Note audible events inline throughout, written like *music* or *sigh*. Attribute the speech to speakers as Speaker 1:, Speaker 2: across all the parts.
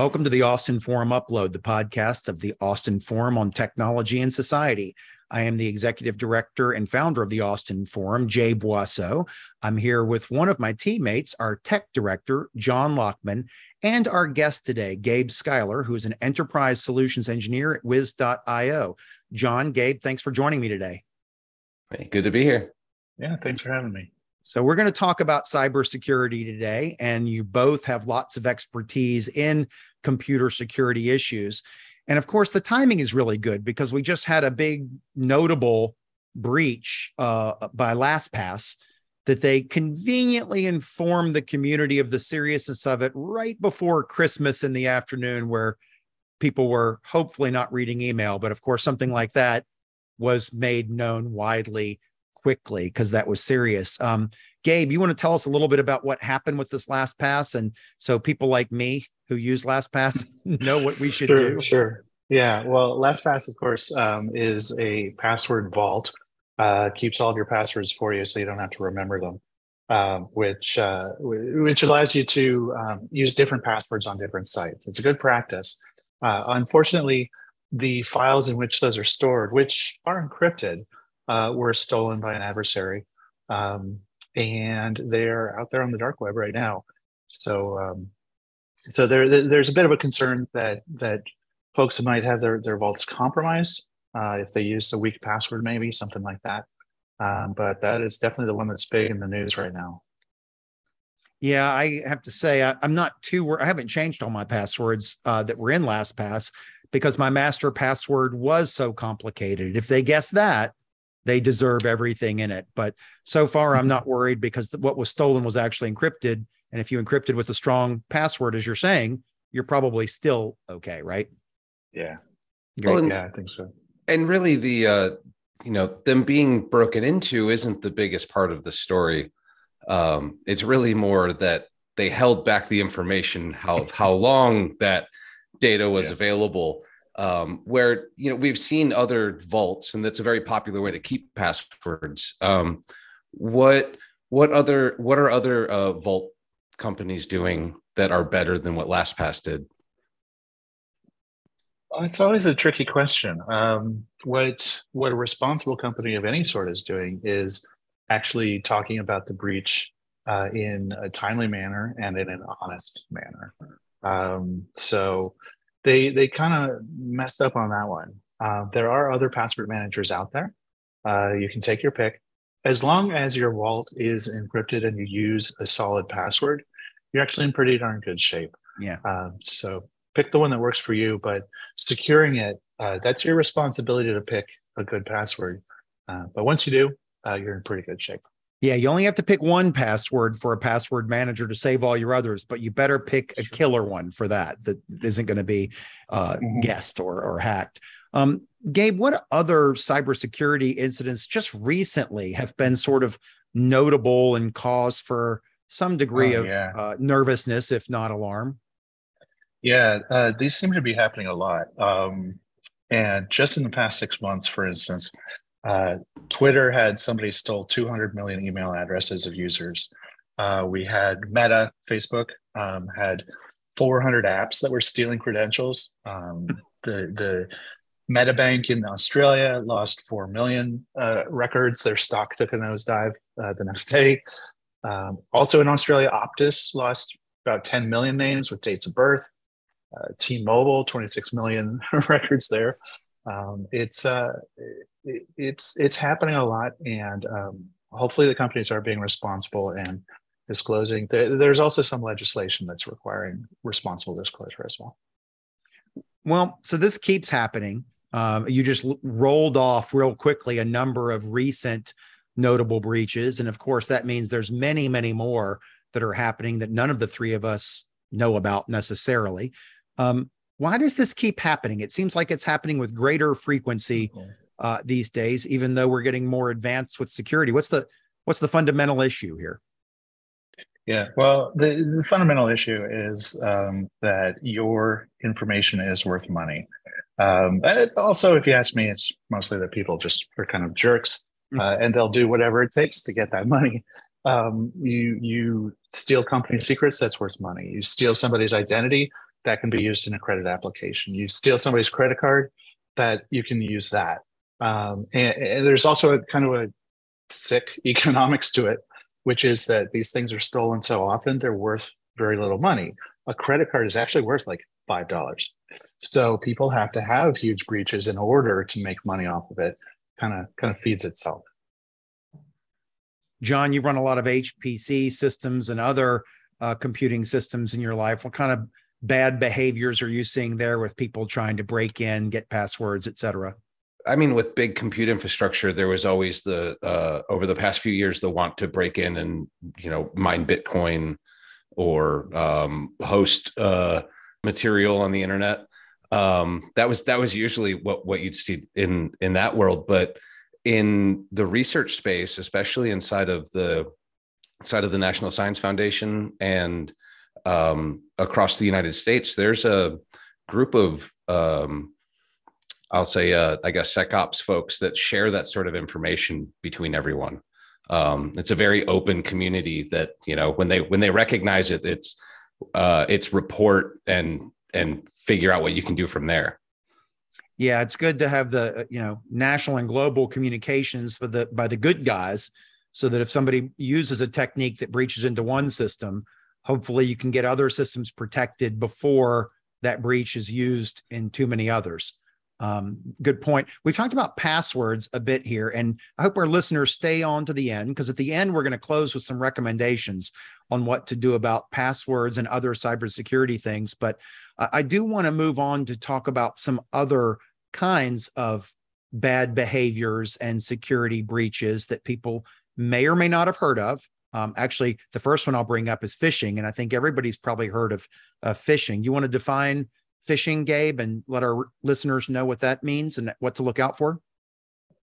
Speaker 1: Welcome to the Austin Forum Upload, the podcast of the Austin Forum on Technology and Society. I am the executive director and founder of the Austin Forum, Jay Boisseau. I'm here with one of my teammates, our tech director, John Lockman, and our guest today, Gabe Schuyler, who is an enterprise solutions engineer at Wiz.io. John, Gabe, thanks for joining me today.
Speaker 2: Hey, good to be here.
Speaker 3: Yeah, thanks for having me.
Speaker 1: So, we're going to talk about cybersecurity today, and you both have lots of expertise in computer security issues. And of course, the timing is really good because we just had a big notable breach uh, by LastPass that they conveniently informed the community of the seriousness of it right before Christmas in the afternoon, where people were hopefully not reading email. But of course, something like that was made known widely quickly because that was serious. Um, Gabe, you want to tell us a little bit about what happened with this LastPass, and so people like me who use LastPass *laughs* know what we should
Speaker 3: sure,
Speaker 1: do?
Speaker 3: Sure. Yeah. Well, LastPass, of course, um, is a password vault. Uh, keeps all of your passwords for you, so you don't have to remember them. Um, which uh, which allows you to um, use different passwords on different sites. It's a good practice. Uh, unfortunately, the files in which those are stored, which are encrypted, uh, were stolen by an adversary. Um, and they're out there on the dark web right now. So, um, so there, there's a bit of a concern that that folks might have their their vaults compromised uh, if they use a weak password, maybe something like that. Um, but that is definitely the one that's big in the news right now.
Speaker 1: Yeah, I have to say I, am not too. I haven't changed all my passwords uh, that were in LastPass because my master password was so complicated. If they guess that, they deserve everything in it. But so far, I'm mm-hmm. not worried because what was stolen was actually encrypted. And if you encrypted with a strong password, as you're saying, you're probably still okay, right?
Speaker 3: Yeah.
Speaker 2: Well, and,
Speaker 3: yeah, I think so.
Speaker 2: And really, the uh, you know them being broken into isn't the biggest part of the story. Um, it's really more that they held back the information how how long that data was yeah. available um, where you know we've seen other vaults, and that's a very popular way to keep passwords. Um, what what other what are other uh, vault companies doing that are better than what LastPass did?
Speaker 3: It's always a tricky question. Um, what what a responsible company of any sort is doing is actually talking about the breach uh, in a timely manner and in an honest manner. Um, so they they kind of messed up on that one. Uh, there are other password managers out there. Uh, you can take your pick. As long as your vault is encrypted and you use a solid password, you're actually in pretty darn good shape.
Speaker 1: Yeah.
Speaker 3: Um, so pick the one that works for you, but securing it, uh, that's your responsibility to pick a good password. Uh, but once you do, uh, you're in pretty good shape.
Speaker 1: Yeah, you only have to pick one password for a password manager to save all your others, but you better pick a killer one for that that isn't going to be uh, mm-hmm. guessed or, or hacked. Um, Gabe, what other cybersecurity incidents just recently have been sort of notable and cause for some degree oh, of yeah. uh, nervousness, if not alarm?
Speaker 3: Yeah, uh, these seem to be happening a lot. Um, and just in the past six months, for instance, uh, Twitter had somebody stole 200 million email addresses of users. Uh, we had Meta, Facebook, um, had 400 apps that were stealing credentials. Um, the the Medibank in Australia lost 4 million uh, records. Their stock took a nosedive uh, the next day. Um, also in Australia, Optus lost about 10 million names with dates of birth. Uh, T-Mobile, 26 million *laughs* records there. Um, it's uh, it, it's it's happening a lot, and um, hopefully the companies are being responsible and disclosing. There's also some legislation that's requiring responsible disclosure as well.
Speaker 1: Well, so this keeps happening. Um, you just rolled off real quickly a number of recent notable breaches, and of course that means there's many, many more that are happening that none of the three of us know about necessarily. Um, why does this keep happening? It seems like it's happening with greater frequency uh, these days, even though we're getting more advanced with security. What's the what's the fundamental issue here?
Speaker 3: Yeah, well, the, the fundamental issue is um, that your information is worth money. Um, also, if you ask me, it's mostly that people just are kind of jerks, mm. uh, and they'll do whatever it takes to get that money. Um, you you steal company secrets, that's worth money. You steal somebody's identity, that can be used in a credit application. You steal somebody's credit card, that you can use that. Um, and, and there's also a kind of a sick *laughs* economics to it, which is that these things are stolen so often they're worth very little money. A credit card is actually worth like five dollars. So people have to have huge breaches in order to make money off of it. Kind of kind of feeds itself.
Speaker 1: John, you've run a lot of HPC systems and other uh, computing systems in your life. What kind of bad behaviors are you seeing there with people trying to break in, get passwords, et cetera?
Speaker 2: I mean, with big compute infrastructure, there was always the uh, over the past few years the want to break in and you know mine Bitcoin or um, host uh, material on the internet. Um, that was that was usually what what you'd see in in that world, but in the research space, especially inside of the side of the National Science Foundation and um, across the United States, there's a group of um, I'll say, uh, I guess, SecOps folks that share that sort of information between everyone. Um, it's a very open community that you know when they when they recognize it, it's uh, it's report and and figure out what you can do from there.
Speaker 1: Yeah, it's good to have the uh, you know national and global communications for the by the good guys, so that if somebody uses a technique that breaches into one system, hopefully you can get other systems protected before that breach is used in too many others. Um, good point. We've talked about passwords a bit here, and I hope our listeners stay on to the end because at the end, we're going to close with some recommendations on what to do about passwords and other cybersecurity things. But I do want to move on to talk about some other kinds of bad behaviors and security breaches that people may or may not have heard of. Um, actually, the first one I'll bring up is phishing, and I think everybody's probably heard of uh, phishing. You want to define phishing, Gabe, and let our listeners know what that means and what to look out for?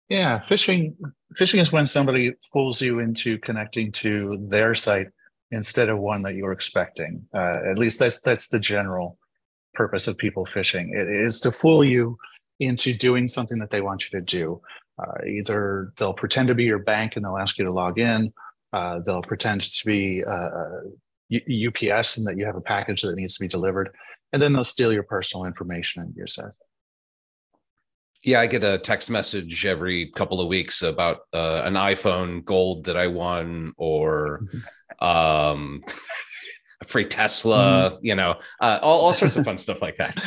Speaker 3: Yeah, phishing phishing is when somebody fools you into connecting to their site instead of one that you were expecting. Uh, at least that's that's the general purpose of people phishing. It is to fool you into doing something that they want you to do. Uh, either they'll pretend to be your bank and they'll ask you to log in. Uh, they'll pretend to be UPS uh, and that you have a package that needs to be delivered and then they'll steal your personal information and your stuff.
Speaker 2: Yeah, I get a text message every couple of weeks about uh, an iPhone Gold that I won, or mm-hmm. um, *laughs* a free Tesla. Mm-hmm. You know, uh, all, all sorts of fun stuff like
Speaker 1: that.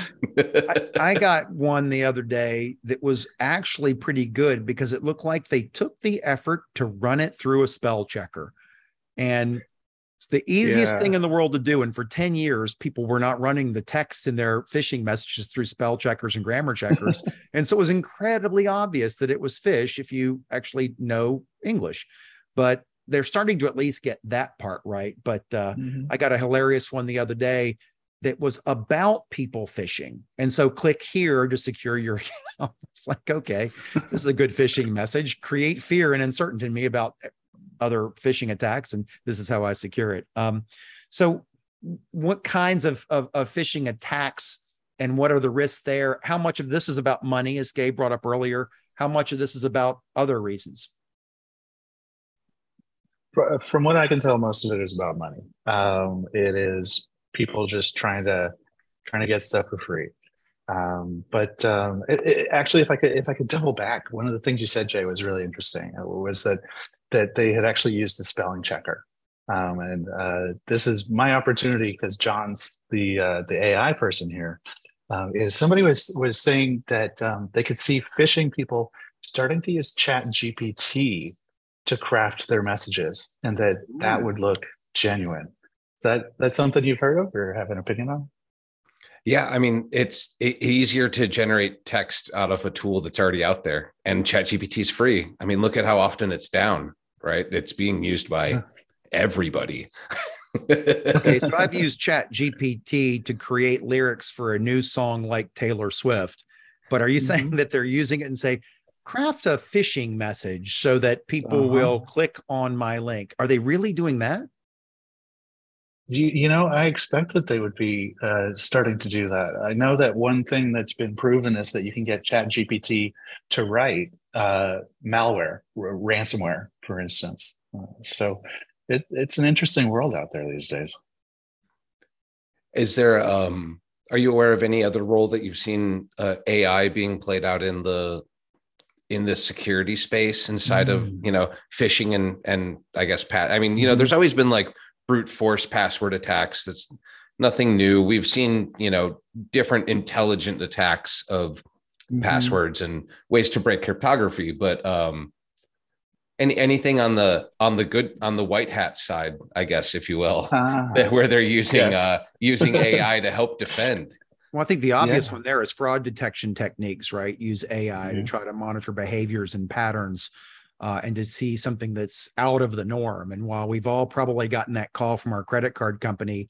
Speaker 1: I, I *laughs* got one the other day that was actually pretty good because it looked like they took the effort to run it through a spell checker, and it's the easiest yeah. thing in the world to do. And for 10 years, people were not running the text in their phishing messages through spell checkers and grammar checkers. *laughs* and so it was incredibly obvious that it was fish if you actually know English. But they're starting to at least get that part right. But uh, mm-hmm. I got a hilarious one the other day that was about people phishing. And so click here to secure your *laughs* account. It's like, okay, this is a good phishing message. Create fear and uncertainty in me about other phishing attacks, and this is how I secure it. Um, so, what kinds of, of, of phishing attacks and what are the risks there? How much of this is about money, as Gabe brought up earlier? How much of this is about other reasons?
Speaker 3: From what I can tell, most of it is about money. Um, it is people just trying to trying to get stuff for free. Um, but um, it, it, actually, if I could if I could double back, one of the things you said, Jay, was really interesting. Uh, was that that they had actually used a spelling checker. Um, and uh, this is my opportunity because John's the uh, the AI person here. Uh, is somebody was was saying that um, they could see phishing people starting to use Chat GPT to craft their messages, and that Ooh. that would look genuine. That that's something you've heard of or have an opinion on?
Speaker 2: Yeah, I mean, it's easier to generate text out of a tool that's already out there, and ChatGPT is free. I mean, look at how often it's down right? It's being used by everybody.
Speaker 1: okay, so I've *laughs* used Chat GPT to create lyrics for a new song like Taylor Swift. But are you mm-hmm. saying that they're using it and say, craft a phishing message so that people uh-huh. will click on my link? Are they really doing that?
Speaker 3: You, you know, I expect that they would be uh, starting to do that. I know that one thing that's been proven is that you can get Chat GPT to write uh, malware, r- ransomware, for instance. Uh, so it's it's an interesting world out there these days.
Speaker 2: Is there um are you aware of any other role that you've seen uh, AI being played out in the in the security space inside mm. of you know phishing and and I guess pat I mean you know mm-hmm. there's always been like brute force password attacks that's nothing new we've seen you know different intelligent attacks of mm-hmm. passwords and ways to break cryptography but um any anything on the on the good on the white hat side i guess if you will ah, *laughs* where they're using yes. uh using *laughs* ai to help defend
Speaker 1: well, I think the obvious yeah. one there is fraud detection techniques, right? Use AI mm-hmm. to try to monitor behaviors and patterns uh, and to see something that's out of the norm. And while we've all probably gotten that call from our credit card company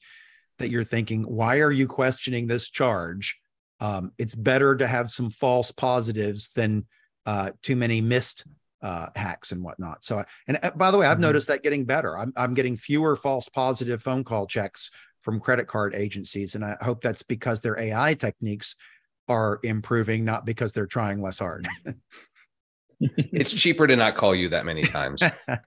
Speaker 1: that you're thinking, why are you questioning this charge? Um, it's better to have some false positives than uh, too many missed uh, hacks and whatnot. So, and uh, by the way, I've mm-hmm. noticed that getting better. I'm, I'm getting fewer false positive phone call checks from credit card agencies. And I hope that's because their AI techniques are improving, not because they're trying less hard. *laughs*
Speaker 2: it's cheaper to not call you that many times. *laughs* *laughs* All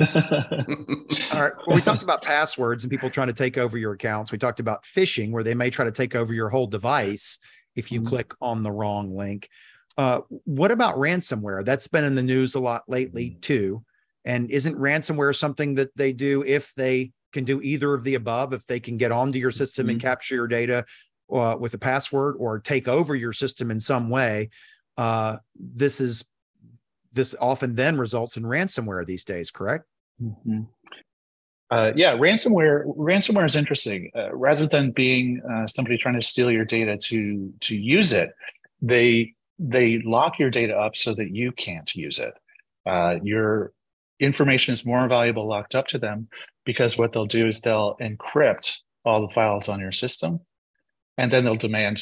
Speaker 1: right. Well, we talked about passwords and people trying to take over your accounts. We talked about phishing, where they may try to take over your whole device if you mm-hmm. click on the wrong link. Uh, what about ransomware? That's been in the news a lot lately, too. And isn't ransomware something that they do if they can do either of the above if they can get onto your system mm-hmm. and capture your data uh, with a password or take over your system in some way uh, this is this often then results in ransomware these days correct
Speaker 3: mm-hmm. uh, yeah ransomware ransomware is interesting uh, rather than being uh, somebody trying to steal your data to to use it they they lock your data up so that you can't use it uh, your information is more valuable locked up to them because what they'll do is they'll encrypt all the files on your system and then they'll demand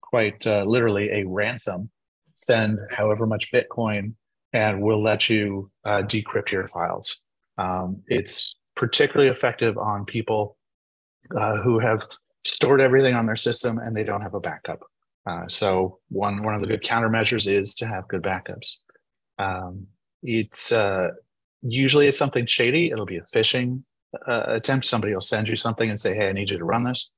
Speaker 3: quite uh, literally a ransom. Send however much bitcoin and we'll let you uh, decrypt your files. Um, it's particularly effective on people uh, who have stored everything on their system and they don't have a backup. Uh, so one one of the good countermeasures is to have good backups. Um, it's uh, usually it's something shady. It'll be a phishing uh, attempt. Somebody will send you something and say, "Hey, I need you to run this,"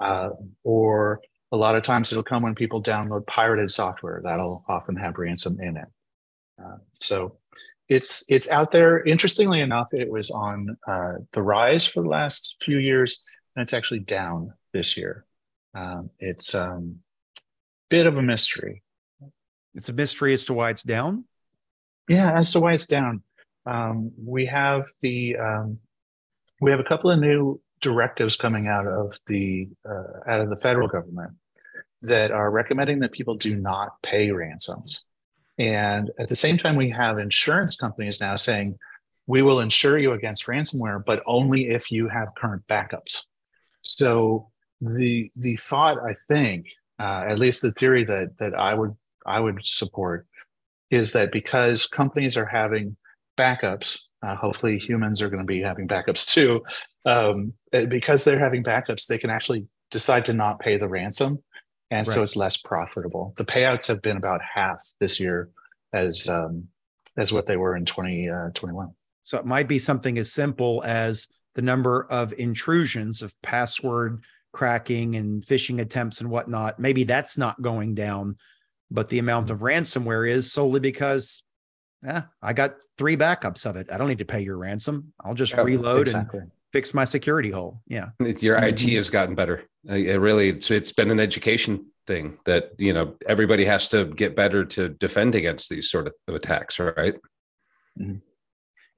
Speaker 3: uh, or a lot of times it'll come when people download pirated software. That'll often have ransom in it. Uh, so it's it's out there. Interestingly enough, it was on uh, the rise for the last few years, and it's actually down this year. Um, it's a um, bit of a mystery.
Speaker 1: It's a mystery as to why it's down.
Speaker 3: Yeah, as to why it's down um, we have the um, we have a couple of new directives coming out of the uh, out of the federal government that are recommending that people do not pay ransoms. And at the same time, we have insurance companies now saying we will insure you against ransomware, but only if you have current backups. So the the thought, I think, uh, at least the theory that that I would I would support is that because companies are having backups. Uh, hopefully, humans are going to be having backups too. Um, eh, because they're having backups, they can actually decide to not pay the ransom, and right. so it's less profitable. The payouts have been about half this year as um, as what they were in 2021. Uh,
Speaker 1: so it might be something as simple as the number of intrusions of password cracking and phishing attempts and whatnot. Maybe that's not going down, but the amount of ransomware is solely because yeah, I got three backups of it. I don't need to pay your ransom. I'll just oh, reload exactly. and fix my security hole. Yeah.
Speaker 2: Your IT mm-hmm. has gotten better. It really, it's, it's been an education thing that, you know, everybody has to get better to defend against these sort of attacks, right?
Speaker 1: Mm-hmm.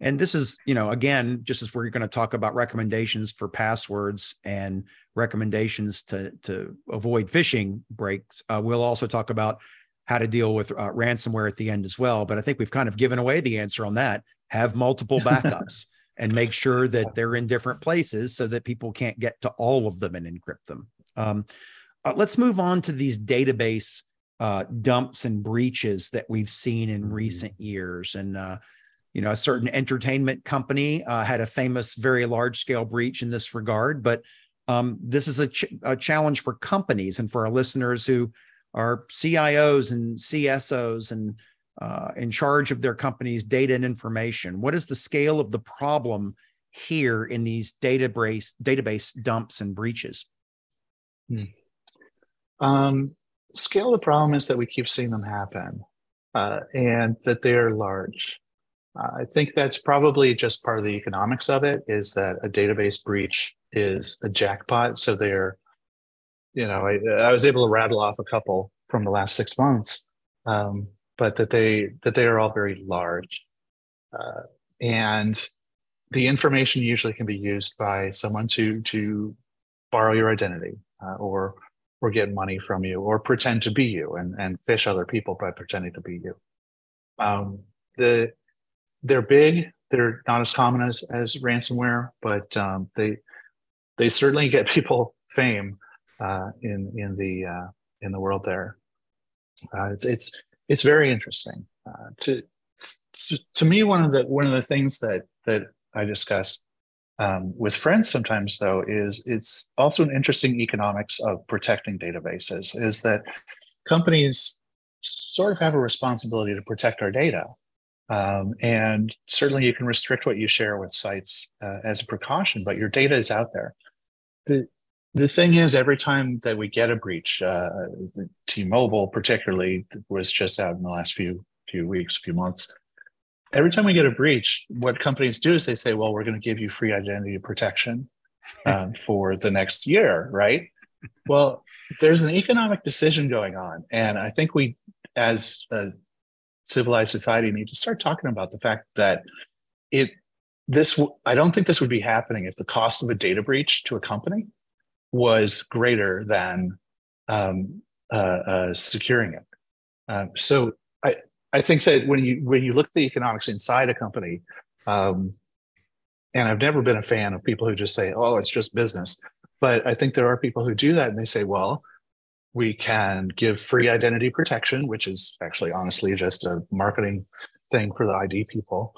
Speaker 1: And this is, you know, again, just as we're going to talk about recommendations for passwords and recommendations to to avoid phishing breaks, uh, we'll also talk about how to deal with uh, ransomware at the end as well. But I think we've kind of given away the answer on that. Have multiple backups *laughs* and make sure that they're in different places so that people can't get to all of them and encrypt them. Um, uh, let's move on to these database uh, dumps and breaches that we've seen in mm-hmm. recent years. And, uh, you know, a certain entertainment company uh, had a famous, very large scale breach in this regard. But um, this is a, ch- a challenge for companies and for our listeners who are CIOs and CSOs and uh, in charge of their company's data and information? What is the scale of the problem here in these database database dumps and breaches?
Speaker 3: Hmm. Um, scale of the problem is that we keep seeing them happen, uh, and that they are large. Uh, I think that's probably just part of the economics of it. Is that a database breach is a jackpot? So they're, you know, I, I was able to rattle off a couple from the last six months, um, but that they that they are all very large, uh, and the information usually can be used by someone to to borrow your identity uh, or or get money from you or pretend to be you and and fish other people by pretending to be you. Um, the they're big. They're not as common as as ransomware, but um, they they certainly get *laughs* people fame uh, in in the uh, in the world there. Uh, it's it's it's very interesting. Uh, to, to me, one of the one of the things that that I discuss um, with friends sometimes, though, is it's also an interesting economics of protecting databases. Is that companies sort of have a responsibility to protect our data, um, and certainly you can restrict what you share with sites uh, as a precaution, but your data is out there. The the thing is, every time that we get a breach, uh, T-Mobile particularly was just out in the last few few weeks, few months every time we get a breach, what companies do is they say, well, we're going to give you free identity protection *laughs* um, for the next year, right? Well, there's an economic decision going on. And I think we, as a civilized society, need to start talking about the fact that it, this, I don't think this would be happening if the cost of a data breach to a company was greater than um, uh, uh, securing it. Uh, so I, I think that when you when you look at the economics inside a company, um, and I've never been a fan of people who just say, "Oh, it's just business," but I think there are people who do that and they say, "Well, we can give free identity protection, which is actually honestly just a marketing thing for the ID people,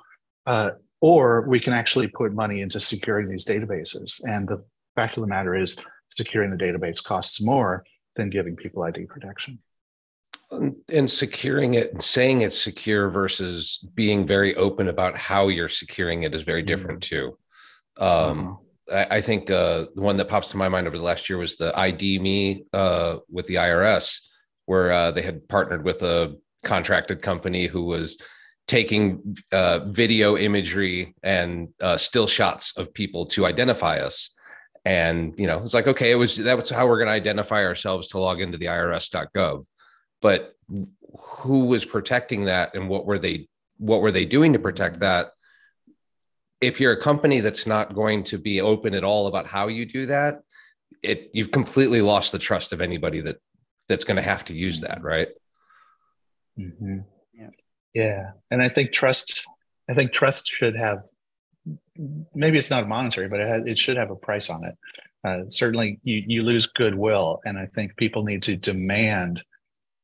Speaker 3: uh, or we can actually put money into securing these databases." And the fact of the matter is, securing the database costs more than giving people ID protection
Speaker 2: and securing it and saying it's secure versus being very open about how you're securing it is very different mm-hmm. too. Um, mm-hmm. I, I, think uh, the one that pops to my mind over the last year was the ID.me uh, with the IRS, where uh, they had partnered with a contracted company who was taking uh, video imagery and uh, still shots of people to identify us. And you know, it's like okay, it was that was how we're going to identify ourselves to log into the IRS.gov but who was protecting that and what were they what were they doing to protect that? If you're a company that's not going to be open at all about how you do that it you've completely lost the trust of anybody that that's going to have to use that right?
Speaker 3: Mm-hmm. yeah. Yeah. And i think trust i think trust should have maybe it's not monetary but it, has, it should have a price on it. Uh, certainly you, you lose goodwill and i think people need to demand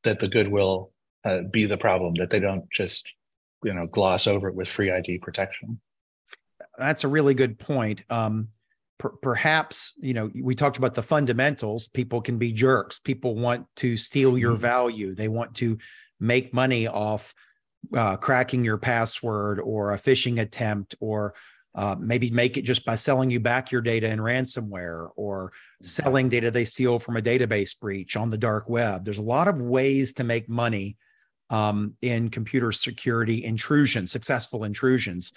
Speaker 3: that the goodwill uh, be the problem that they don't just you know gloss over it with free id protection.
Speaker 1: That's a really good point. Um, per- perhaps you know we talked about the fundamentals. People can be jerks. People want to steal your mm-hmm. value. They want to make money off uh, cracking your password or a phishing attempt or uh, maybe make it just by selling you back your data in ransomware or selling data they steal from a database breach on the dark web. There's a lot of ways to make money um, in computer security intrusions, successful intrusions.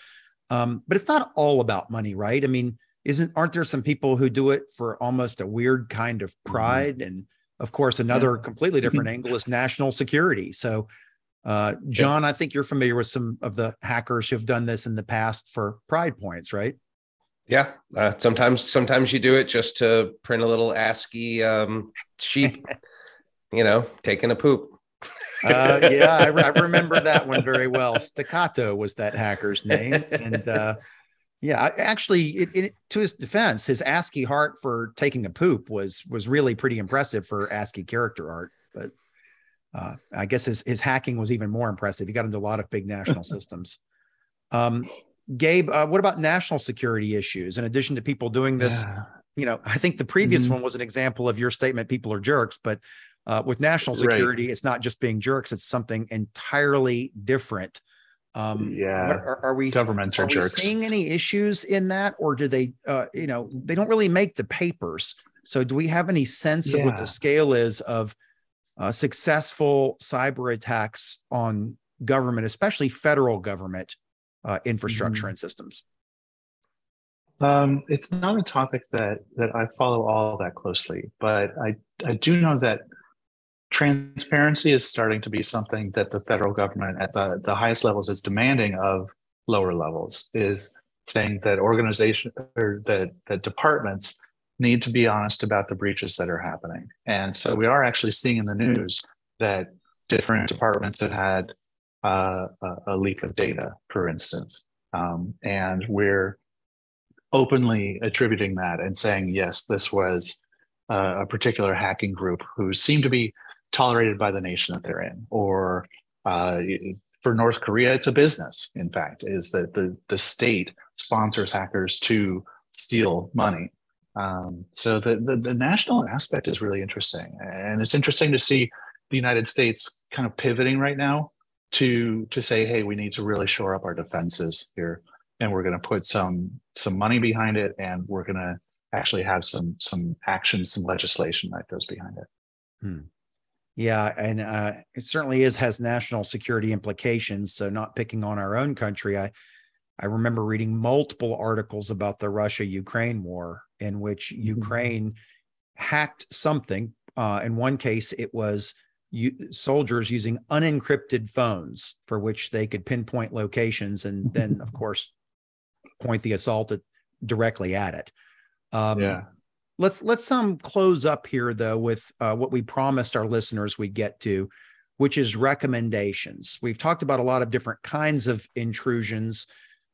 Speaker 1: Um, but it's not all about money, right? I mean, isn't aren't there some people who do it for almost a weird kind of mm-hmm. pride? And of course, another completely different angle is national security. So uh, John, I think you're familiar with some of the hackers who've done this in the past for pride points, right?
Speaker 2: Yeah, uh, sometimes sometimes you do it just to print a little ASCII um, sheep, *laughs* you know, taking a poop.
Speaker 1: uh, yeah, I, re- I, *laughs* remember that one very well. Stakkato was that hacker's name, and uh, yeah, actually, it, it, to his defense, his ASCII heart for taking a poop was was really pretty impressive for ASCII character art. But uh, I guess his his hacking was even more impressive. He got into a lot of big national *laughs* systems. Um, Gabe, uh, what about national security issues? In addition to people doing this, yeah. you know, I think the previous mm-hmm. one was an example of your statement: people are jerks. But uh, with national security, right. it's not just being jerks; it's something entirely different.
Speaker 3: Um, yeah, are, are, we governments are, are jerks?
Speaker 1: seeing any issues in that, or do they, uh, you know, they don't really make the papers? So, do we have any sense yeah. of what the scale is of uh, successful cyber attacks on government, especially federal government uh, infrastructure mm-hmm. and systems?
Speaker 3: Um, it's not a topic that that I follow all that closely, but I I do know that transparency is starting to be something that the federal government at the, the highest levels is demanding of lower levels is saying that organization or that that departments need to be honest about the breaches that are happening and so we are actually seeing in the news that different departments have had uh, a, leak of data for instance um, and we're openly attributing that and saying yes this was uh, a particular hacking group who seemed to be tolerated by the nation that they're in. Or uh, for North Korea, it's a business. In fact, is that the the state sponsors hackers to steal money. Um, so the, the the national aspect is really interesting, and it's interesting to see the United States kind of pivoting right now to to say, hey, we need to really shore up our defenses here, and we're going to put some some money behind it, and we're going to actually have some some action, some legislation that goes behind it.
Speaker 1: Hmm. Yeah, and uh, it certainly is has national security implications. So, not picking on our own country, I I remember reading multiple articles about the Russia Ukraine war, in which mm-hmm. Ukraine hacked something. Uh, in one case, it was u- soldiers using unencrypted phones for which they could pinpoint locations, and *laughs* then, of course, point the assault at, directly at it.
Speaker 3: Um, yeah
Speaker 1: let's let's um close up here though with uh, what we promised our listeners we'd get to which is recommendations we've talked about a lot of different kinds of intrusions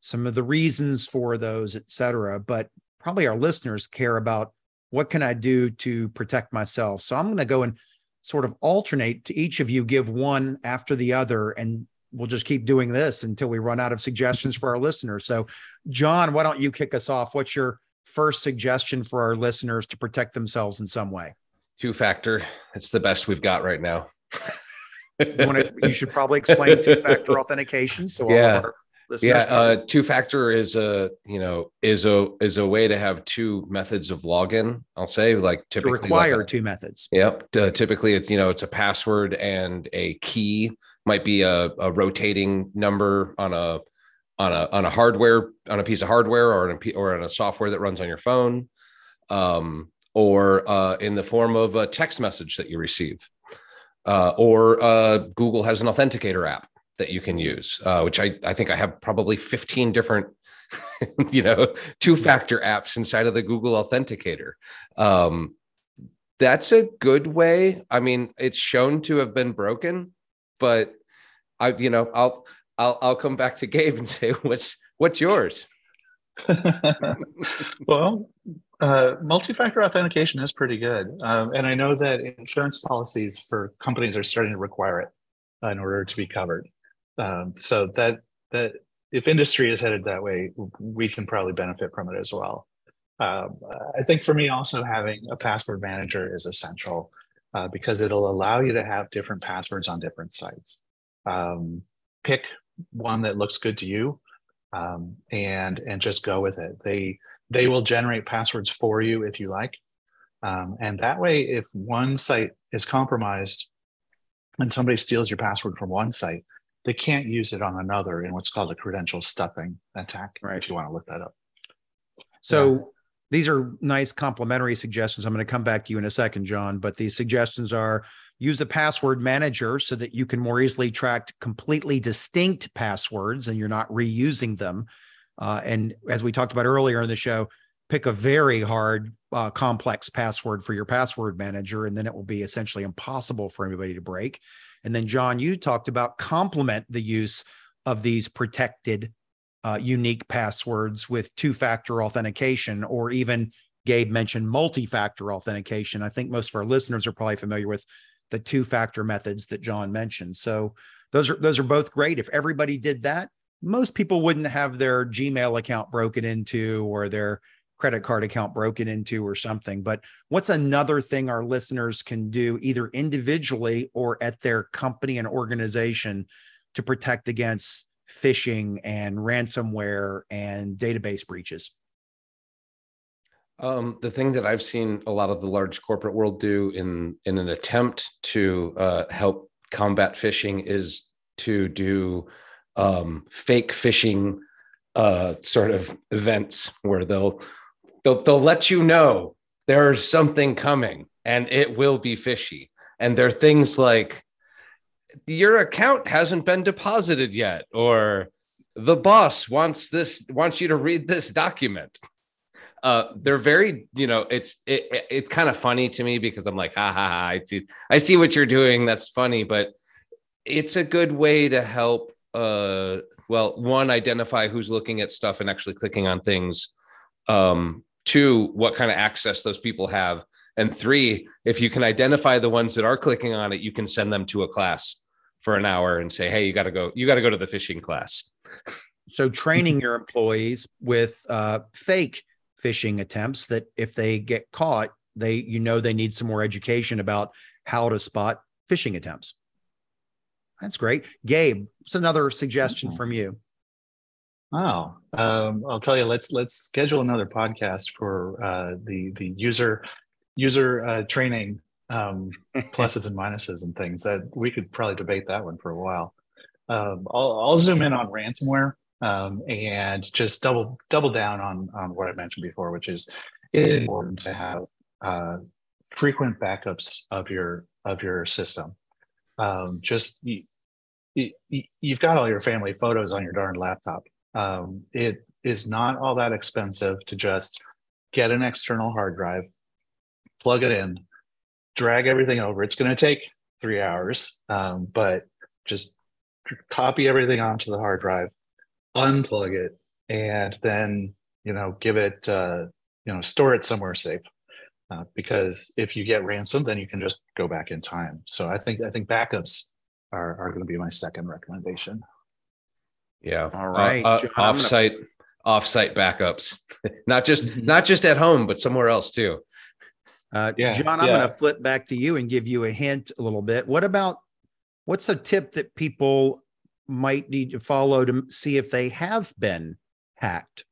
Speaker 1: some of the reasons for those et cetera but probably our listeners care about what can i do to protect myself so i'm going to go and sort of alternate to each of you give one after the other and we'll just keep doing this until we run out of suggestions for our listeners so john why don't you kick us off what's your first suggestion for our listeners to protect themselves in some way?
Speaker 2: Two factor. It's the best we've got right now.
Speaker 1: you, wanna, you, should probably explain two factor authentication. So
Speaker 2: yeah. Yeah, uh, two factor is a you know is a is a way to have two methods of login. I'll say like typically
Speaker 1: to require
Speaker 2: like
Speaker 1: a, two methods.
Speaker 2: Yep. Uh, typically, it's you know it's a password and a key. Might be a, a rotating number on a on a on a hardware on a piece of hardware or on a or on a software that runs on your phone, um, or uh, in the form of a text message that you receive, uh, or uh, Google has an authenticator app that you can use, uh, which I I think I have probably fifteen different. *laughs* you know, two factor apps inside of the Google Authenticator. Um, that's a good way. I mean, it's shown to have been broken, but I, you know, I'll I'll I'll come back to Gabe and *laughs* say what's what's yours. *laughs*
Speaker 3: well, uh, multi-factor authentication is pretty good, um, and I know that insurance policies for companies are starting to require it in order to be covered. Um, so that that if industry is headed that way, we can probably benefit from it as well. Um, I think for me, also having a password manager is essential uh, because it'll allow you to have different passwords on different sites. Um, pick one that looks good to you um, and and just go with it they they will generate passwords for you if you like um, and that way if one site is compromised and somebody steals your password from one site they can't use it on another in what's called a credential stuffing attack right if you want to look that up
Speaker 1: so yeah. these are nice complementary suggestions i'm going to come back to you in a second john but these suggestions are use a password manager so that you can more easily track completely distinct passwords and you're not reusing them. Uh, and as we talked about earlier in the show, pick a very hard, uh, complex password for your password manager, and then it will be essentially impossible for anybody to break. And then, John, you talked about complement the use of these protected, uh, unique passwords with two factor authentication, or even Gabe mentioned multi factor authentication. I think most of our listeners are probably familiar with the two factor methods that John mentioned. So those are those are both great. If everybody did that, most people wouldn't have their Gmail account broken into or their credit card account broken into or something. But what's another thing our listeners can do either individually or at their company and organization to protect against phishing and ransomware and database breaches?
Speaker 2: Um, the thing that I've seen a lot of the large corporate world do in in an attempt to uh, help combat phishing is to do um, fake phishing uh, sort of events where they'll they'll they'll let you know there's something coming and it will be fishy. And there are things like your account hasn't been deposited yet, or the boss wants this wants you to read this document. Uh they're very you know it's it, it it's kind of funny to me because i'm like ha ha ha i see i see what you're doing. That's funny. But it's a good way to help uh well one identify who's looking at stuff and actually clicking on things. Um two what kind of access those people have and three if you can identify the ones that are clicking on it you can send them to a class for an hour and say hey you got to go you got to go to the phishing class
Speaker 1: so training your employees with uh, fake phishing attempts that if they get caught, they you know they need some more education about how to spot phishing attempts. That's great. Gabe, what's another suggestion mm-hmm. from you?
Speaker 3: Oh, um, I'll tell you. Let's let's schedule another podcast for uh, the the user user uh, training um, *laughs* pluses and minuses and things. That we could probably debate that one for a while. Um, I'll, I'll zoom in on ransomware um, and just double double down on on what I mentioned before, which is it's important to have uh, frequent backups of your of your system. Um, just you, you, you've got all your family photos on your darn laptop. Um, it is not all that expensive to just get an external hard drive, plug it in, drag everything over. It's going to take three hours, um, but just copy everything onto the hard drive, unplug it, and then you know give it uh, you know store it somewhere safe. Uh, because if you get ransomed, then you can just go back in time. So I think I think backups are are going to be my second recommendation.
Speaker 2: Yeah.
Speaker 1: All right.
Speaker 2: Uh, uh, offsite gonna... offsite backups, *laughs* not just mm-hmm. not just at home, but somewhere else too.
Speaker 1: Uh, yeah, John, I'm yeah. going to flip back to you and give you a hint a little bit. What about what's a tip that people might need to follow to see if they have been hacked?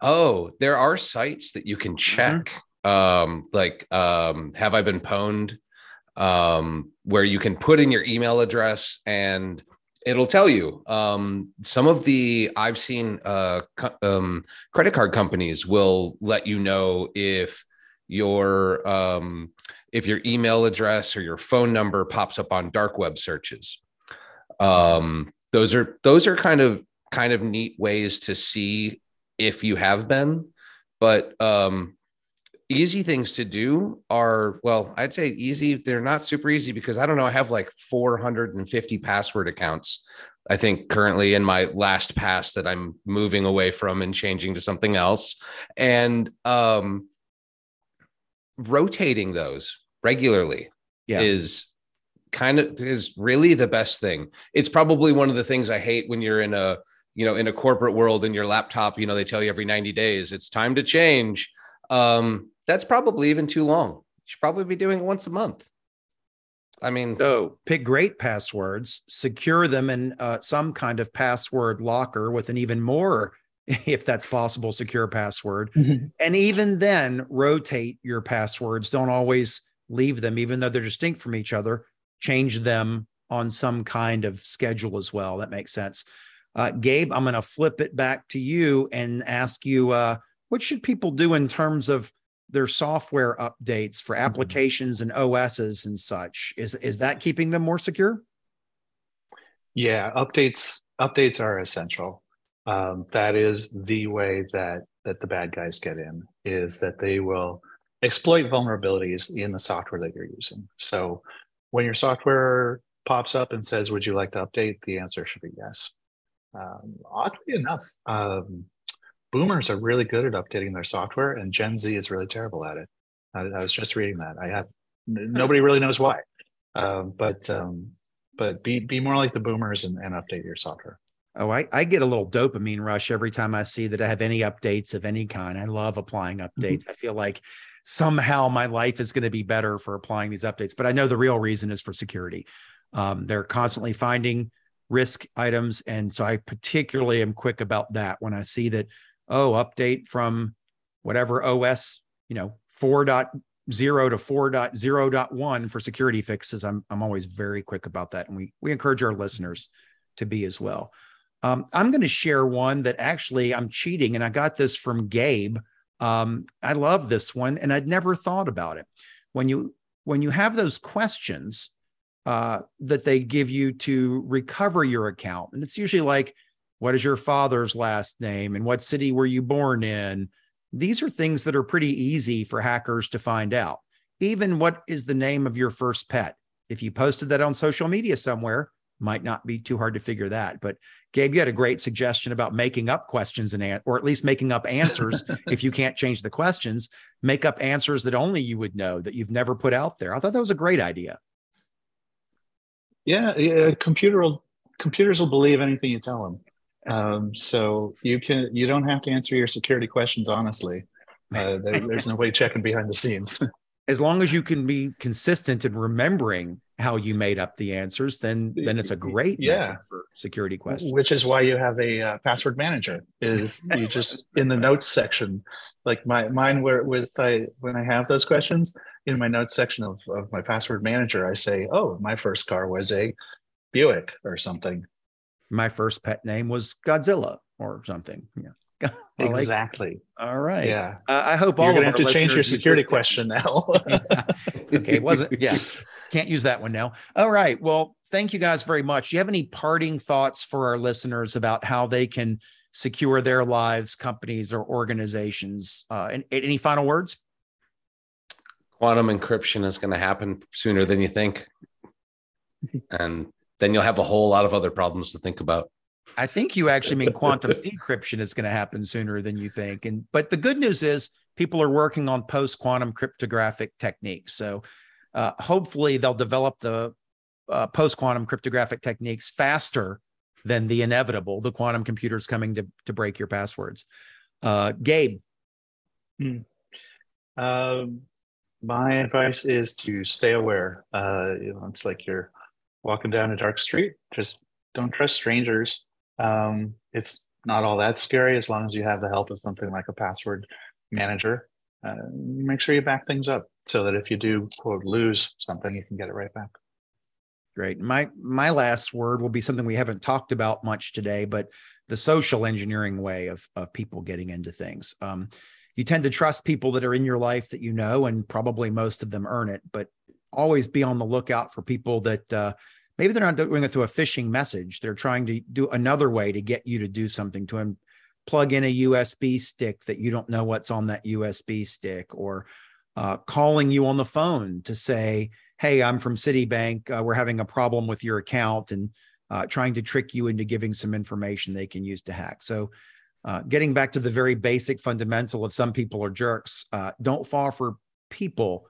Speaker 2: Oh, there are sites that you can mm-hmm. check. Mm-hmm. Um, like um, have I been pwned? Um, where you can put in your email address and it'll tell you. Um, some of the I've seen uh, co- um, credit card companies will let you know if your um, if your email address or your phone number pops up on dark web searches um, those are those are kind of kind of neat ways to see if you have been but um, easy things to do are well i'd say easy they're not super easy because i don't know i have like 450 password accounts i think currently in my LastPass that i'm moving away from and changing to something else and um, rotating those regularly yeah. is kind of is really the best thing. It's probably one of the things I hate when you're in a you know in a corporate world in your laptop you know they tell you every 90 days it's time to change um that's probably even too long you should probably be doing it once a month i mean
Speaker 1: so pick great passwords secure them in uh, some kind of password locker with an even more *laughs* if that's possible secure password mm-hmm. and even then rotate your passwords don't always leave them even though they're distinct from each other change them on some kind of schedule as well. That makes sense. Uh, Gabe, I'm going to flip it back to you and ask you uh, what should people do in terms of their software updates for mm-hmm. applications and OSs and such? Is is that keeping them more secure?
Speaker 3: Yeah, updates updates are essential. Um, that is the way that that the bad guys get in is that they will exploit vulnerabilities in the software that you're using. So when your software pops up and says, Would you like to update? The answer should be yes. Um, oddly enough, um, boomers are really good at updating their software, and Gen Z is really terrible at it. I, I was just reading that. I have nobody really knows why, um, but um, but be be more like the boomers and, and update your software.
Speaker 1: Oh, I, I get a little dopamine rush every time I see that I have any updates of any kind. I love applying mm-hmm. updates. Mm-hmm. I feel like somehow my life is going to be better for applying these updates. But I know the real reason is for security. Um, they're constantly finding risk items. And so I particularly am quick about that when I see that, oh, update from whatever OS, you know, 4.0 to 4.0.1 for security fixes. I'm, I'm always very quick about that. And we, we encourage our listeners to be as well. Um, I'm going to share one that actually I'm cheating, and I got this from Gabe. Um, I love this one, and I'd never thought about it. When you when you have those questions uh, that they give you to recover your account, and it's usually like, "What is your father's last name?" and "What city were you born in?" These are things that are pretty easy for hackers to find out. Even what is the name of your first pet? If you posted that on social media somewhere, might not be too hard to figure that. But Gabe, you had a great suggestion about making up questions and or at least making up answers *laughs* if you can't change the questions, make up answers that only you would know that you've never put out there. I thought that was a great idea.
Speaker 3: Yeah, yeah computer will, computers will believe anything you tell them. Um, so you can you don't have to answer your security questions honestly. Uh, there, there's no way checking behind the scenes. *laughs*
Speaker 1: as long as you can be consistent in remembering how you made up the answers, then then it's a great
Speaker 3: yeah
Speaker 1: for security questions.
Speaker 3: Which is why you have a uh, password manager. Is *laughs* you just in the notes section, like my mine where with I when I have those questions in my notes section of, of my password manager, I say, oh, my first car was a Buick or something.
Speaker 1: My first pet name was Godzilla or something. Yeah. *laughs*
Speaker 3: exactly.
Speaker 1: All right.
Speaker 3: Yeah.
Speaker 1: Uh, I hope all
Speaker 3: You're
Speaker 1: gonna
Speaker 3: have to change your security question now. *laughs*
Speaker 1: okay. It wasn't. Yeah. *laughs* Can't use that one now. All right. Well, thank you guys very much. Do you have any parting thoughts for our listeners about how they can secure their lives, companies, or organizations? Uh, and, any final words?
Speaker 2: Quantum encryption is going to happen sooner than you think. and then you'll have a whole lot of other problems to think about.
Speaker 1: I think you actually mean quantum decryption is going to happen sooner than you think. And but the good news is people are working on post quantum cryptographic techniques. So uh, hopefully they'll develop the uh, post quantum cryptographic techniques faster than the inevitable, the quantum computers coming to to break your passwords. Uh, Gabe.
Speaker 3: Um, my advice is to stay aware. Uh, you know, it's like you're walking down a dark street. Just don't trust strangers. Um, it's not all that scary as long as you have the help of something like a password manager. Uh, make sure you back things up so that if you do quote lose something, you can get it right back.
Speaker 1: Great. My my last word will be something we haven't talked about much today, but the social engineering way of of people getting into things. Um, you tend to trust people that are in your life that you know, and probably most of them earn it. But always be on the lookout for people that uh, maybe they're not doing it through a phishing message. They're trying to do another way to get you to do something to them. Plug in a USB stick that you don't know what's on that USB stick, or uh, calling you on the phone to say, "Hey, I'm from Citibank. Uh, we're having a problem with your account," and uh, trying to trick you into giving some information they can use to hack. So, uh, getting back to the very basic fundamental of some people are jerks. Uh, don't fall for people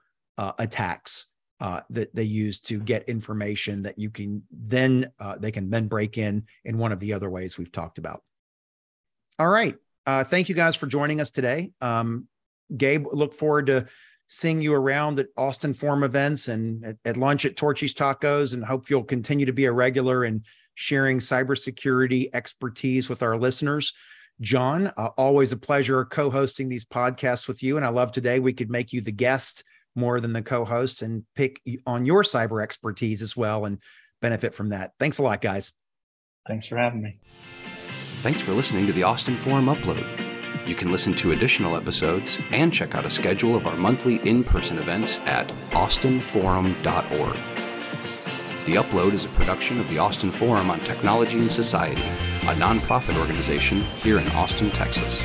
Speaker 1: attacks uh, that they use to get information that you can then uh, they can then break in in one of the other ways we've talked about. All right, uh, thank you guys for joining us today. Um, Gabe, look forward to seeing you around at Austin Forum events and at, at lunch at Torchy's Tacos, and hope you'll continue to be a regular and sharing cybersecurity expertise with our listeners. John, uh, always a pleasure co-hosting these podcasts with you, and I love today we could make you the guest more than the co-hosts and pick on your cyber expertise as well and benefit from that. Thanks a lot, guys.
Speaker 3: Thanks for having me.
Speaker 4: Thanks for listening to the Austin Forum Upload. You can listen to additional episodes and check out a schedule of our monthly in person events at austinforum.org. The Upload is a production of the Austin Forum on Technology and Society, a nonprofit organization here in Austin, Texas.